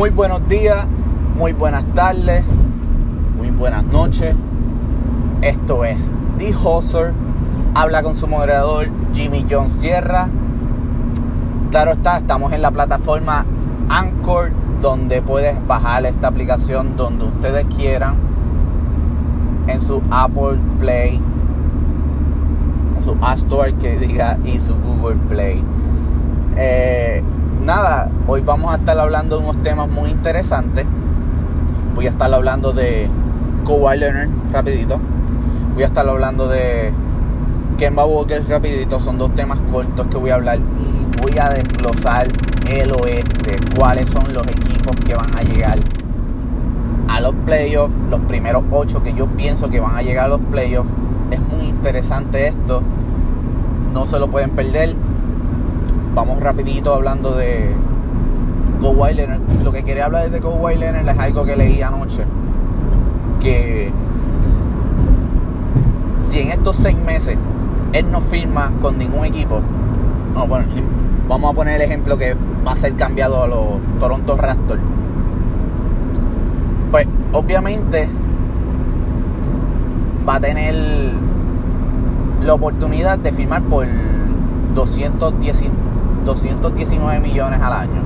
Muy buenos días, muy buenas tardes, muy buenas noches. Esto es The Hoser. Habla con su moderador Jimmy John Sierra. Claro está, estamos en la plataforma Anchor, donde puedes bajar esta aplicación donde ustedes quieran. En su Apple Play, en su App Store que diga y su Google Play. Eh, nada, hoy vamos a estar hablando de unos temas muy interesantes. Voy a estar hablando de Kawhi Leonard rapidito. Voy a estar hablando de Kemba Walker rapidito. Son dos temas cortos que voy a hablar y voy a desglosar el oeste. Cuáles son los equipos que van a llegar a los playoffs. Los primeros ocho que yo pienso que van a llegar a los playoffs. Es muy interesante esto. No se lo pueden perder vamos rapidito hablando de Kawhi Leonard. Lo que quería hablar de Kawhi Leonard es algo que leí anoche. Que si en estos seis meses él no firma con ningún equipo, vamos a poner el ejemplo que va a ser cambiado a los Toronto Raptors. Pues obviamente va a tener la oportunidad de firmar por 219 219 millones al año.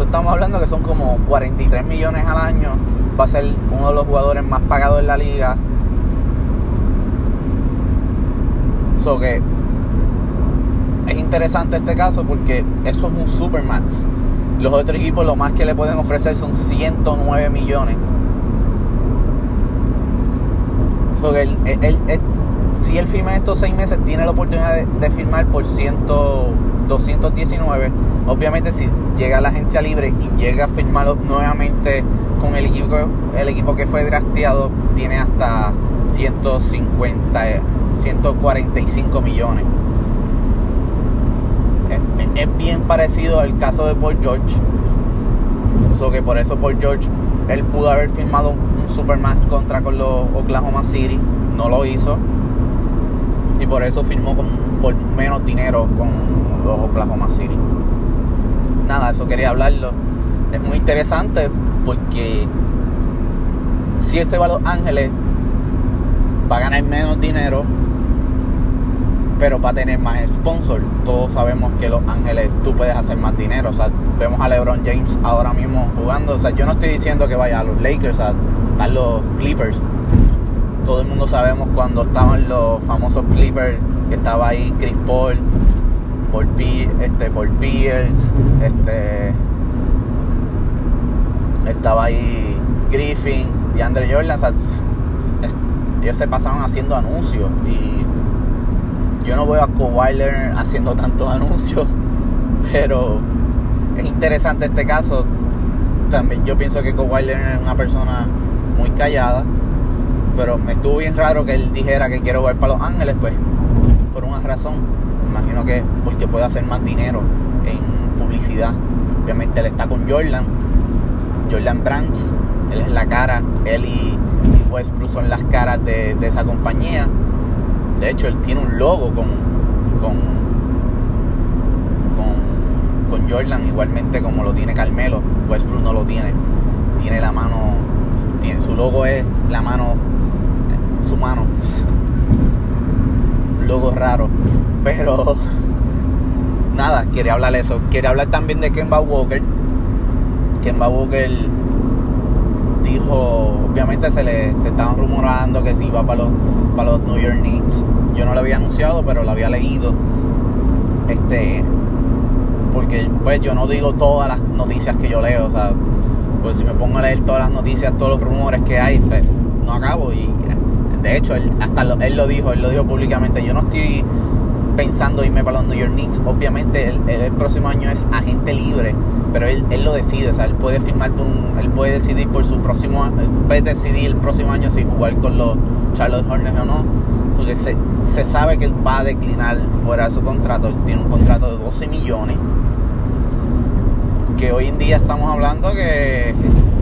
estamos hablando que son como 43 millones al año. Va a ser uno de los jugadores más pagados en la liga. So que es interesante este caso porque eso es un supermax. Los otros equipos lo más que le pueden ofrecer son 109 millones. So que si él firma estos seis meses, tiene la oportunidad de, firmar por 100 219. Obviamente si llega a la agencia libre y llega a firmar nuevamente con el equipo, el equipo que fue drafteado, tiene hasta 150, 145 millones. Es, bien parecido al caso de Paul George. So que por eso Paul George, él pudo haber firmado un Supermax contra con los Oklahoma City. No lo hizo. Y por eso firmó con, por menos dinero con los Oklahoma City. Nada, eso quería hablarlo. Es muy interesante porque si ese va a Los Ángeles, va a ganar menos dinero, pero va a tener más sponsor. Todos sabemos que Los Ángeles tú puedes hacer más dinero. O sea, vemos a LeBron James ahora mismo jugando. O sea, yo no estoy diciendo que vaya a los Lakers, a los Clippers. Todo el mundo sabemos cuando estaban los famosos Clippers, que estaba ahí Chris Paul, por, este, Pierce, este, estaba ahí Griffin y Andre Jordan. ellos se pasaban haciendo anuncios y yo no veo a Kawhi haciendo tantos anuncios, pero es interesante este caso. También yo pienso que Kawhi es una persona muy callada, pero me estuvo bien raro que él dijera que quiere jugar para Los Ángeles, pues, por una razón imagino que porque puede hacer más dinero en publicidad. Obviamente él está con Jordan, Jordan Brands, él es la cara, él y, Westbrook son las caras de, esa compañía. De hecho, él tiene un logo con, con, con, Jordan, igualmente como lo tiene Carmelo. Westbrook no lo tiene, tiene la mano, tiene, su logo es la mano, su mano. Logo raro. Pero nada, quería hablar eso. Quería hablar también de Kemba Walker. Kemba Walker dijo, obviamente se le se estaban rumorando que si iba para los, para los New York Knicks. Yo no lo había anunciado, pero lo había leído. Este, porque pues yo no digo todas las noticias que yo leo, o sea, pues si me pongo a leer todas las noticias, todos los rumores que hay, pues no acabo y de hecho él hasta él lo dijo, él lo dijo públicamente, yo no estoy pensando irme para los New York Knicks. Obviamente el, próximo año es agente libre, pero él, él, lo decide, o sea, él puede firmar por un, él puede decidir por su próximo, puede decidir el próximo año si jugar con los Charlotte Hornets o no, porque se, se sabe que él va a declinar fuera de su contrato, él tiene un contrato de 12 millones, que hoy en día estamos hablando que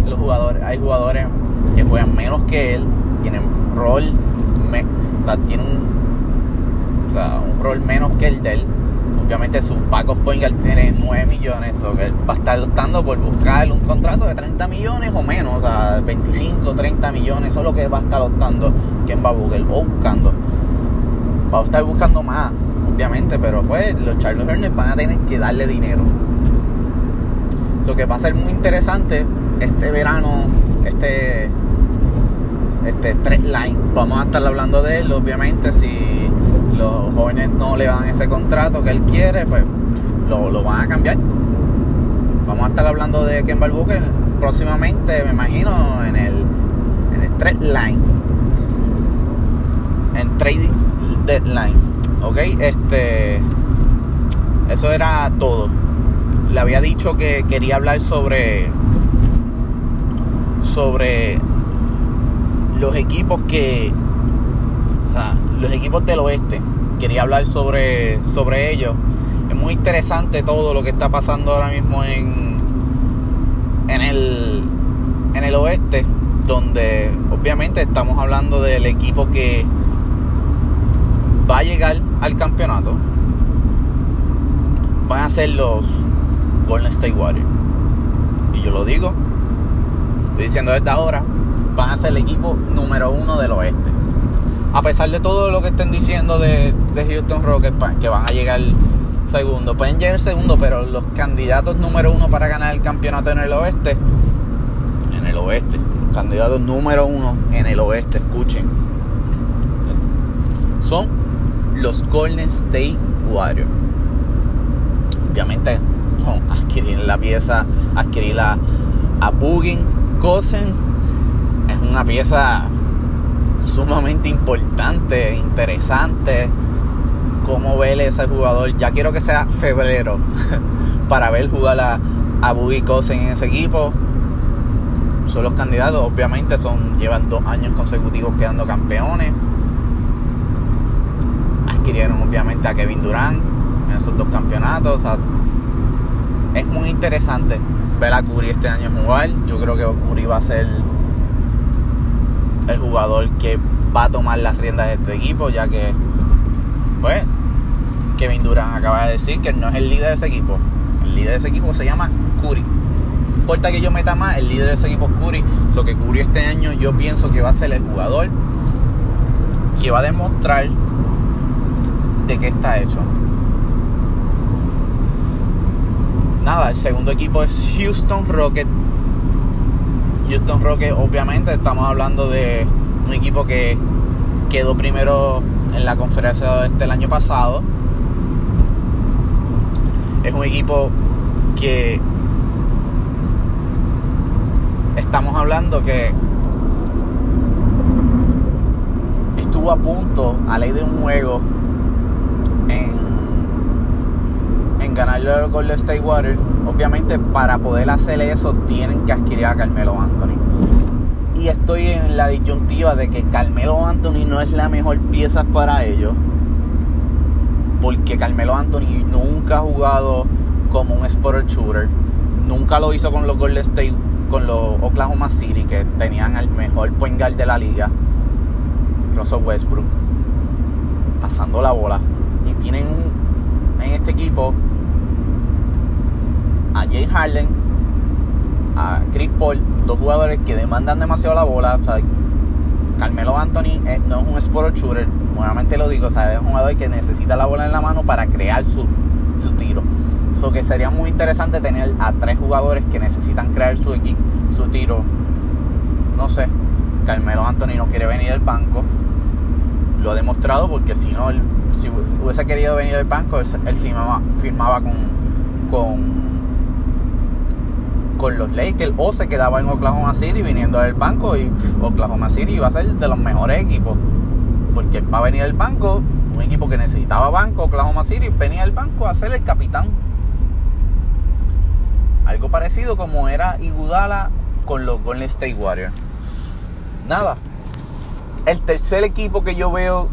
los jugadores, hay jugadores que juegan menos que él, tienen rol, o sea, tienen un o sea, un rol menos que el de él. Obviamente su Paco Poingal tiene 9 millones, o que él va a estar optando por buscar un contrato de 30 millones o menos, o sea, 25, 30 millones, eso es lo que va a estar optando Ken Babukel o buscando. Va a estar buscando más, obviamente, pero pues los Charles Hornets van a tener que darle dinero. Eso que va a ser muy interesante este verano, este este straight line. Vamos a estar hablando de él, obviamente, si los jóvenes no le dan ese contrato que él quiere, pues lo, van a cambiar. Vamos a estar hablando de Ken Booker próximamente, me imagino, en el, en el line. En trading deadline. Ok, este. Eso era todo. Le había dicho que quería hablar sobre. Sobre los equipos que. O sea, los equipos del oeste. Quería hablar sobre, sobre ellos. Es muy interesante todo lo que está pasando ahora mismo en, en, el, en el oeste. Donde obviamente estamos hablando del equipo que va a llegar al campeonato. Van a ser los Golden State Warriors. Y yo lo digo, estoy diciendo desde ahora, van a ser el equipo número uno del oeste. A pesar de todo lo que estén diciendo de, Houston Rockets, que van a llegar segundo, pueden llegar segundo, pero los candidatos número uno para ganar el campeonato en el oeste, en el oeste, candidatos número uno en el oeste, escuchen, son los Golden State Warriors. Obviamente, adquirir la pieza, adquirir a, a Bugin, Gosen una pieza sumamente importante, interesante. Cómo ver ese jugador. Ya quiero que sea febrero para ver jugar a, a Boogie en ese equipo. Son los candidatos, obviamente, son llevan dos años consecutivos quedando campeones. Adquirieron obviamente a Kevin Durant en esos dos campeonatos. es muy interesante ver a Curry este año jugar. Yo creo que Curry va a ser el jugador que va a tomar las riendas de este equipo, ya que, pues, Kevin Durant acaba de decir que no es el líder de ese equipo. El líder de ese equipo se llama Curry. No importa que yo meta más, el líder de ese equipo es Curry. So que Curry este año yo pienso que va a ser el jugador que va a demostrar de qué está hecho. Nada, el segundo equipo es Houston Rockets Houston Rockets, obviamente, estamos hablando de un equipo que quedó primero en la conferencia este el año pasado. Es un equipo que estamos hablando que estuvo a punto a ley de un juego en, en ganarle al Golden State Warriors obviamente para poder hacer eso tienen que adquirir a Carmelo Anthony. Y estoy en la disyuntiva de que Carmelo Anthony no es la mejor pieza para ellos. Porque Carmelo Anthony nunca ha jugado como un sport shooter. Nunca lo hizo con los Golden State, con los Oklahoma City, que tenían al mejor point guard de la liga, Russell Westbrook, pasando la bola. Y tienen en este equipo a Jay Harden, a Chris Paul, dos jugadores que demandan demasiado la bola. O Carmelo Anthony no es un sport shooter, nuevamente lo digo, es un jugador que necesita la bola en la mano para crear su, su tiro. So que sería muy interesante tener a tres jugadores que necesitan crear su, su tiro. No sé, Carmelo Anthony no quiere venir del banco. Lo ha demostrado porque si no, si hubiese querido venir del banco, él firmaba, firmaba con, con con los Lakers o se quedaba en Oklahoma City viniendo del banco y Oklahoma City iba a ser de los mejores equipos porque va a venir del banco un equipo que necesitaba banco Oklahoma City venía del banco a ser el capitán. Algo parecido como era Igudala con los Golden State Warriors. Nada. El tercer equipo que yo veo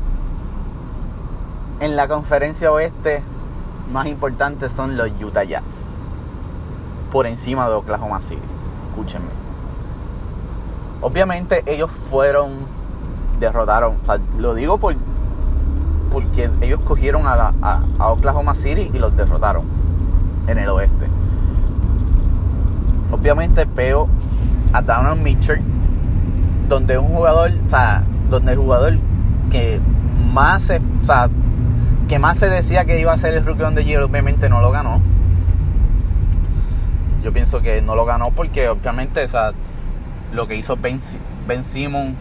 en la conferencia oeste más importante son los Utah Jazz por encima de Oklahoma City. Escúchenme. Obviamente ellos fueron, derrotaron, o sea, lo digo por, porque ellos cogieron a, Oklahoma City y los derrotaron en el oeste. Obviamente veo a Donald Mitchell, donde un jugador, o sea, donde el jugador que más se, o sea, que más se decía que iba a ser el Rookie the Year, obviamente no lo ganó. Yo pienso que no lo ganó porque obviamente, o lo que hizo Ben, ben Simon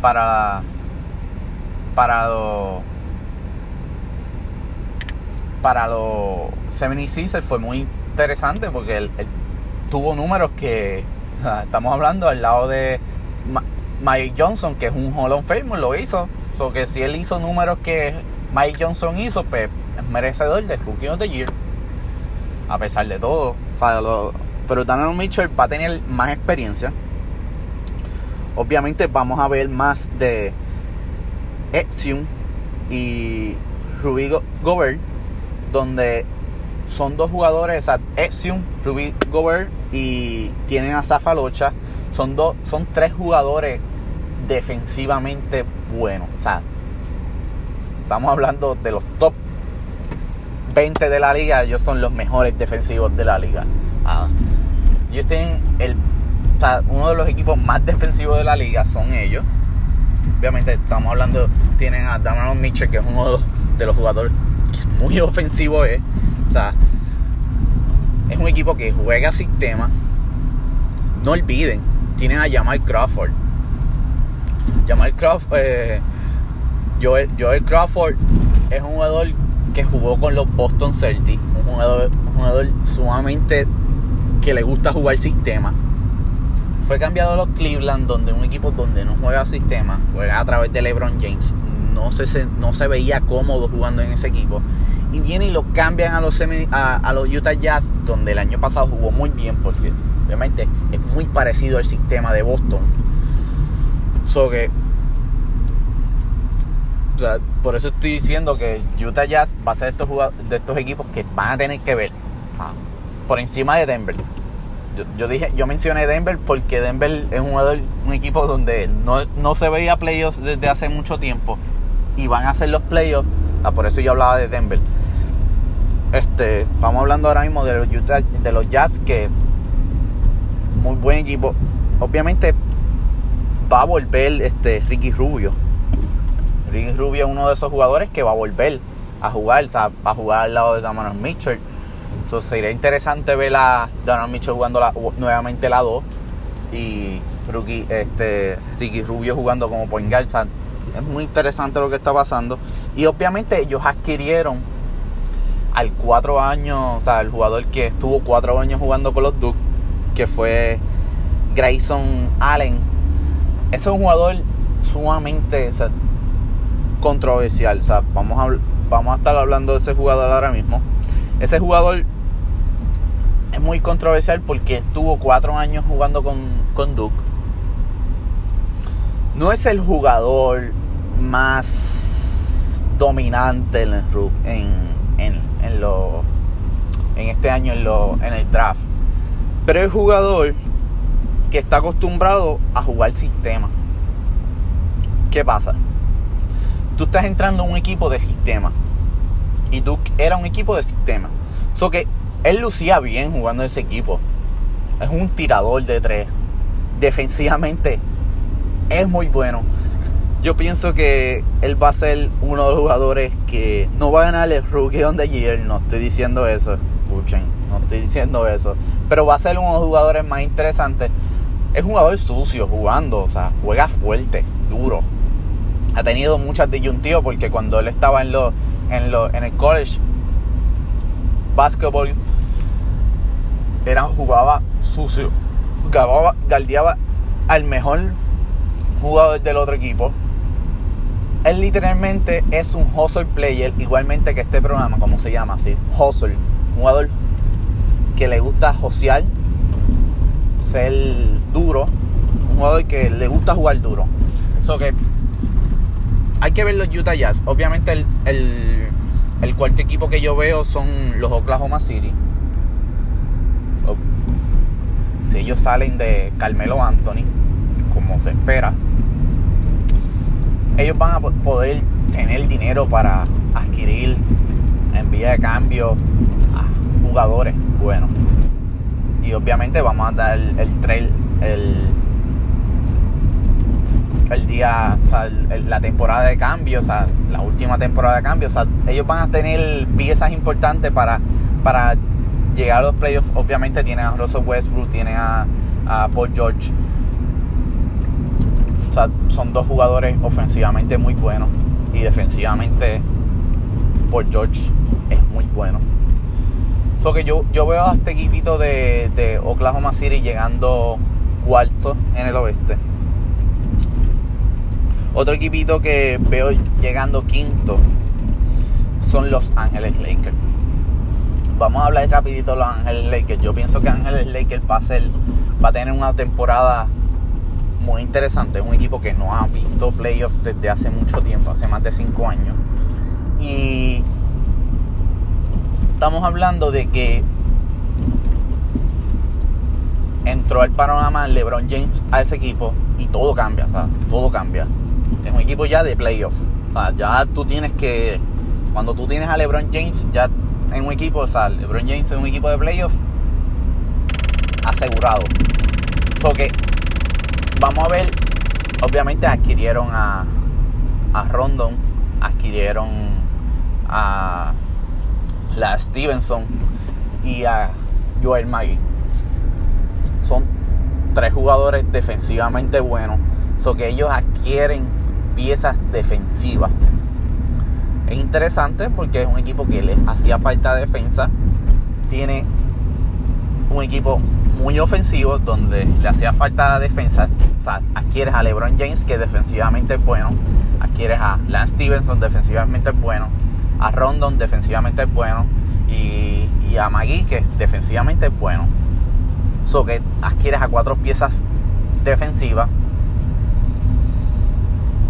para para los para los 76 fue muy interesante porque él, tuvo números que estamos hablando al lado de Mike Johnson que es un Hall of Famer lo hizo. So que si él hizo números que Mike Johnson hizo pues es merecedor de Rookie of the Year a pesar de todo pero Daniel Mitchell va a tener más experiencia obviamente vamos a ver más de Exium y Ruby Gobert, donde son dos jugadores, o Exium, Ruby Gobert y tienen a Zafalocha, son dos, son tres jugadores defensivamente buenos. O sea, estamos hablando de los top 20 de la liga, ellos son los mejores defensivos de la liga. Ah, ellos tienen el, uno de los equipos más defensivos de la liga, son ellos obviamente estamos hablando, tienen a Damaron Mitchell, que es uno de los jugadores muy ofensivos. ¿eh? O sea, es un equipo que juega sistema. No olviden, tienen a Jamal Crawford. Jamal Crawford, eh, Joel, Crawford es un jugador que jugó con los Boston Celtics, un jugador, sumamente que le gusta jugar sistema fue cambiado a los Cleveland, donde un equipo donde no juega sistema, juega a través de LeBron James. No se, no se veía cómodo jugando en ese equipo. Y viene y lo cambian a los, a, los Utah Jazz, donde el año pasado jugó muy bien, porque obviamente es muy parecido al sistema de Boston. So que, por eso estoy diciendo que Utah Jazz va a ser estos de estos equipos que van a tener que ver por encima de Denver yo, dije, yo mencioné Denver porque Denver es un, un equipo donde no, se veía playoffs desde hace mucho tiempo y van a hacer los playoffs. Ah, por eso yo hablaba de Denver. Este, vamos hablando ahora mismo de los de los Jazz que muy buen equipo. Obviamente va a volver este Ricky Rubio. Ricky Rubio es uno de esos jugadores que va a volver a jugar, o sea, a jugar al lado de Damon Mitchell entonces sería interesante ver a Donald Mitchell jugando nuevamente la 2 y Rookie, este, Ricky Rubio jugando como point guard. es muy interesante lo que está pasando. Y obviamente ellos adquirieron al cuatro años, o sea, el jugador que estuvo cuatro años jugando con los Duke, que fue Grayson Allen. Ese es un jugador sumamente controversial. O sea, vamos a, vamos a estar hablando de ese jugador ahora mismo. Ese jugador es muy controversial porque estuvo cuatro años jugando con, con Duke. No es el jugador más dominante en, el, en, en, lo, en este año en, lo, en el draft. Pero es jugador que está acostumbrado a jugar sistema. ¿Qué pasa? Tú estás entrando a un equipo de sistema. Y Duke era un equipo de sistema. So que él lucía bien jugando ese equipo. Es un tirador de tres. Defensivamente es muy bueno. Yo pienso que él va a ser uno de los jugadores que no va a ganar el Rookie the Year. No estoy diciendo eso. Escuchen, no estoy diciendo eso. Pero va a ser uno de los jugadores más interesantes. Es un jugador sucio jugando. O sea, juega fuerte, duro. Ha tenido muchas disyuntivas porque cuando él estaba en, lo, en, lo, en el college, basketball era, jugaba sucio, galdeaba al mejor jugador del otro equipo. Él literalmente es un hustle player, igualmente que este programa, como se llama así, hustle. Jugador que le gusta josear, ser duro, un jugador que le gusta jugar duro. So hay que ver los Utah Jazz. Obviamente el, el, el cuarto equipo que yo veo son los Oklahoma City si ellos salen de Carmelo Anthony, como se espera, ellos van a poder tener dinero para adquirir en vía de cambio a jugadores buenos. Y obviamente vamos a dar el, trail, el, el día, la temporada de cambio, o sea, la última temporada de cambio. O sea, ellos van a tener piezas importantes para, llegar a los playoffs. Obviamente tienen a Russell Westbrook, tienen a, a Paul George. O sea, son dos jugadores ofensivamente muy buenos y defensivamente Paul George es muy bueno. So que yo, yo veo a este equipito de, de Oklahoma City llegando cuarto en el oeste. Otro equipito que veo llegando quinto son los Ángeles Lakers. Vamos a hablar rapidito de los Ángeles Lakers. Yo pienso que Ángeles Lakers va a, tener una temporada muy interesante. Es un equipo que no ha visto playoffs desde hace mucho tiempo, hace más de 5 años. Y estamos hablando de que entró al panorama LeBron James a ese equipo y todo cambia, o sea, todo cambia. Es un equipo ya de playoff. Ya tú tienes que, cuando tú tienes a LeBron James, ya en un equipo, o sea, LeBron James en un equipo de playoff asegurado. So que vamos a ver, obviamente adquirieron a, a Rondon, adquirieron a la Stevenson y a Joel Magui. Son tres jugadores defensivamente buenos. So que ellos adquieren piezas defensivas. Es interesante porque es un equipo que les hacía falta defensa. Tiene un equipo muy ofensivo donde le hacía falta defensa. O sea, adquieres a LeBron James que defensivamente es bueno. Adquieres a Lance Stevenson defensivamente es bueno a Rondon defensivamente es bueno y, a Magui que defensivamente es bueno. So que adquieres a cuatro piezas defensivas.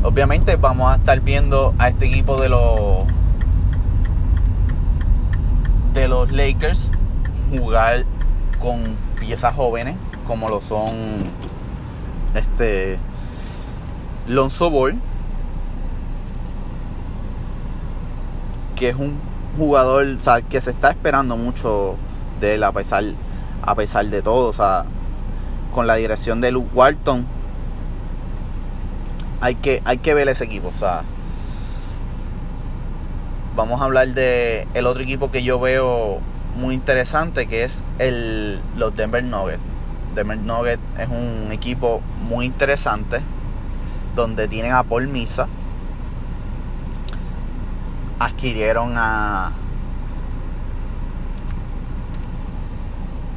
Obviamente vamos a estar viendo a este equipo de los de los Lakers jugar con piezas jóvenes como lo son este Lonzo Ball que es un jugador que se está esperando mucho de él a pesar, a pesar de todo. O sea, con la dirección de Luke Walton, hay que, hay que ver ese equipo. O sea, vamos a hablar de el otro equipo que yo veo muy interesante, que es el, los Denver Nuggets. Denver Nuggets es un equipo muy interesante, donde tienen a Paul Misa adquirieron a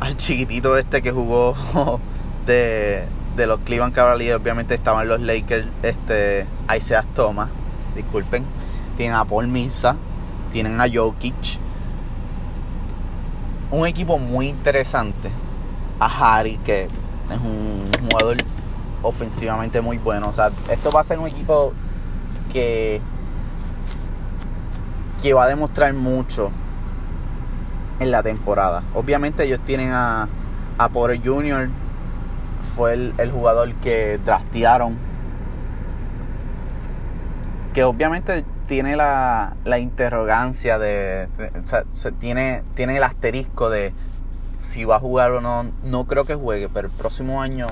al chiquitito este que jugó de, de los Cleveland Cavaliers obviamente estaban los Lakers este Isaiah Thomas disculpen tienen a Paul Misa tienen a Jokic un equipo muy interesante a Harry que es un jugador ofensivamente muy bueno o sea esto va a ser un equipo que que va a demostrar mucho en la temporada. Obviamente ellos tienen a, a Porter Jr., fue el, jugador que draftearon, que obviamente tiene la, la interrogancia de, o sea, tiene, tiene el asterisco de si va a jugar o no. No creo que juegue, pero el próximo año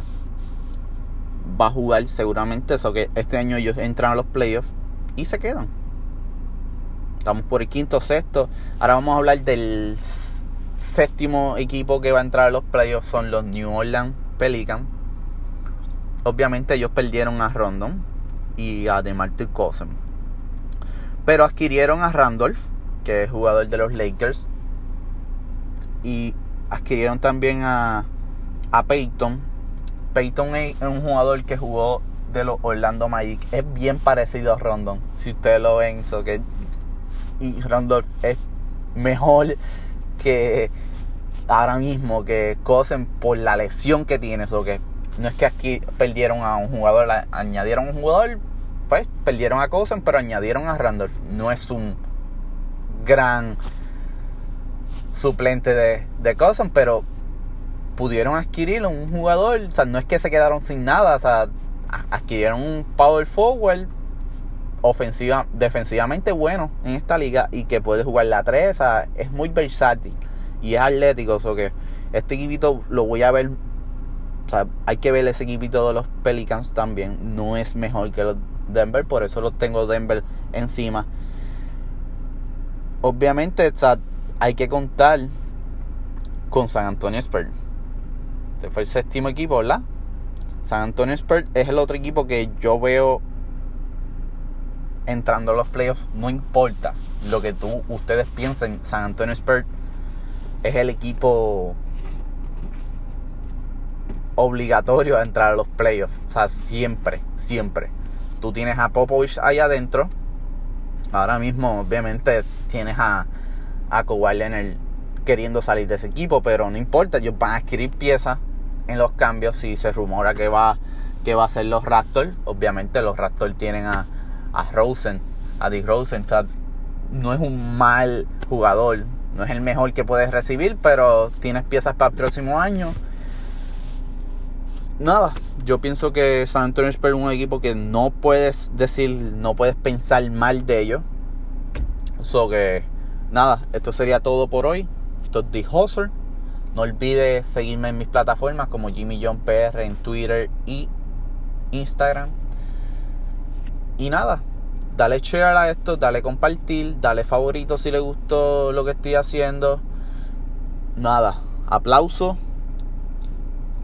va a jugar seguramente. Eso que este año ellos entran a los playoffs y se quedan. Estamos por el quinto, sexto. Ahora vamos a hablar del séptimo equipo que va a entrar a los playoffs. Son los New Orleans Pelicans. Obviamente ellos perdieron a Rondon y a DeMarcus Cousins. Pero adquirieron a Randolph, que es jugador de los Lakers. Y adquirieron también a, a Peyton. Peyton es un jugador que jugó de los Orlando Magic. Es bien parecido a Rondon. Si ustedes lo ven, que y Randolph es mejor que ahora mismo que Cosen por la lesión que tiene. O que no es que aquí perdieron a un jugador, añadieron un jugador, pues perdieron a Cosen, pero añadieron a Randolph. No es un gran suplente de, Cosen, pero pudieron adquirir un jugador. O sea, no es que se quedaron sin nada, o sea, adquirieron un power forward ofensiva, defensivamente bueno en esta liga y que puede jugar la 3, es muy versátil y es atlético, o que este equipito lo voy a ver, o sea, hay que ver ese equipito de los Pelicans también, no es mejor que los Denver, por eso lo tengo Denver encima. Obviamente, o sea, hay que contar con San Antonio Spurs. Este fue el séptimo equipo, ¿verdad? San Antonio Spurs es el otro equipo que yo veo entrando a los playoffs. No importa lo que tú, ustedes piensen, San Antonio Spurs es el equipo obligatorio a entrar a los playoffs. O sea, siempre, siempre. Tú tienes a Popovich ahí adentro. Ahora mismo, obviamente, tienes a, a Kawhi Leonard queriendo salir de ese equipo, pero no importa, ellos van a adquirir piezas en los cambios. Si se rumora que va, que va a ser los Raptors, obviamente los Raptors tienen a, a Rosen, a Dick Rosen. no es un mal jugador, no es el mejor que puedes recibir, pero tienes piezas para el próximo año. Nada, yo pienso que San Antonio Spurs es un equipo que no puedes decir, no puedes pensar mal de ellos. So que, nada, esto sería todo por hoy. Esto es The Hustle. No olvides seguirme en mis plataformas como Jimmy John PR en Twitter y Instagram. Y nada, dale share a esto, dale compartir, dale favorito si le gustó lo que estoy haciendo. Nada, aplauso.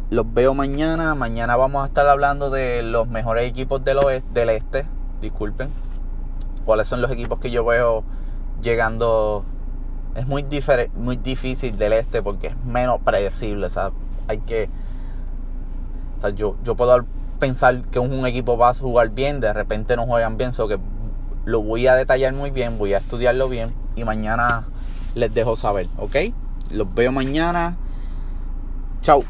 Los veo mañana. Mañana vamos a estar hablando de los mejores equipos del, oeste, del este. Disculpen. ¿Cuáles son los equipos que yo veo llegando? Es muy, muy difícil del este porque es menos predecible. O hay que. O sea, yo, yo puedo pensar que un equipo va a jugar bien, de repente no juegan bien, que lo voy a detallar muy bien, voy a estudiarlo bien y mañana les dejo saber, ¿ok? Los veo mañana. Chao.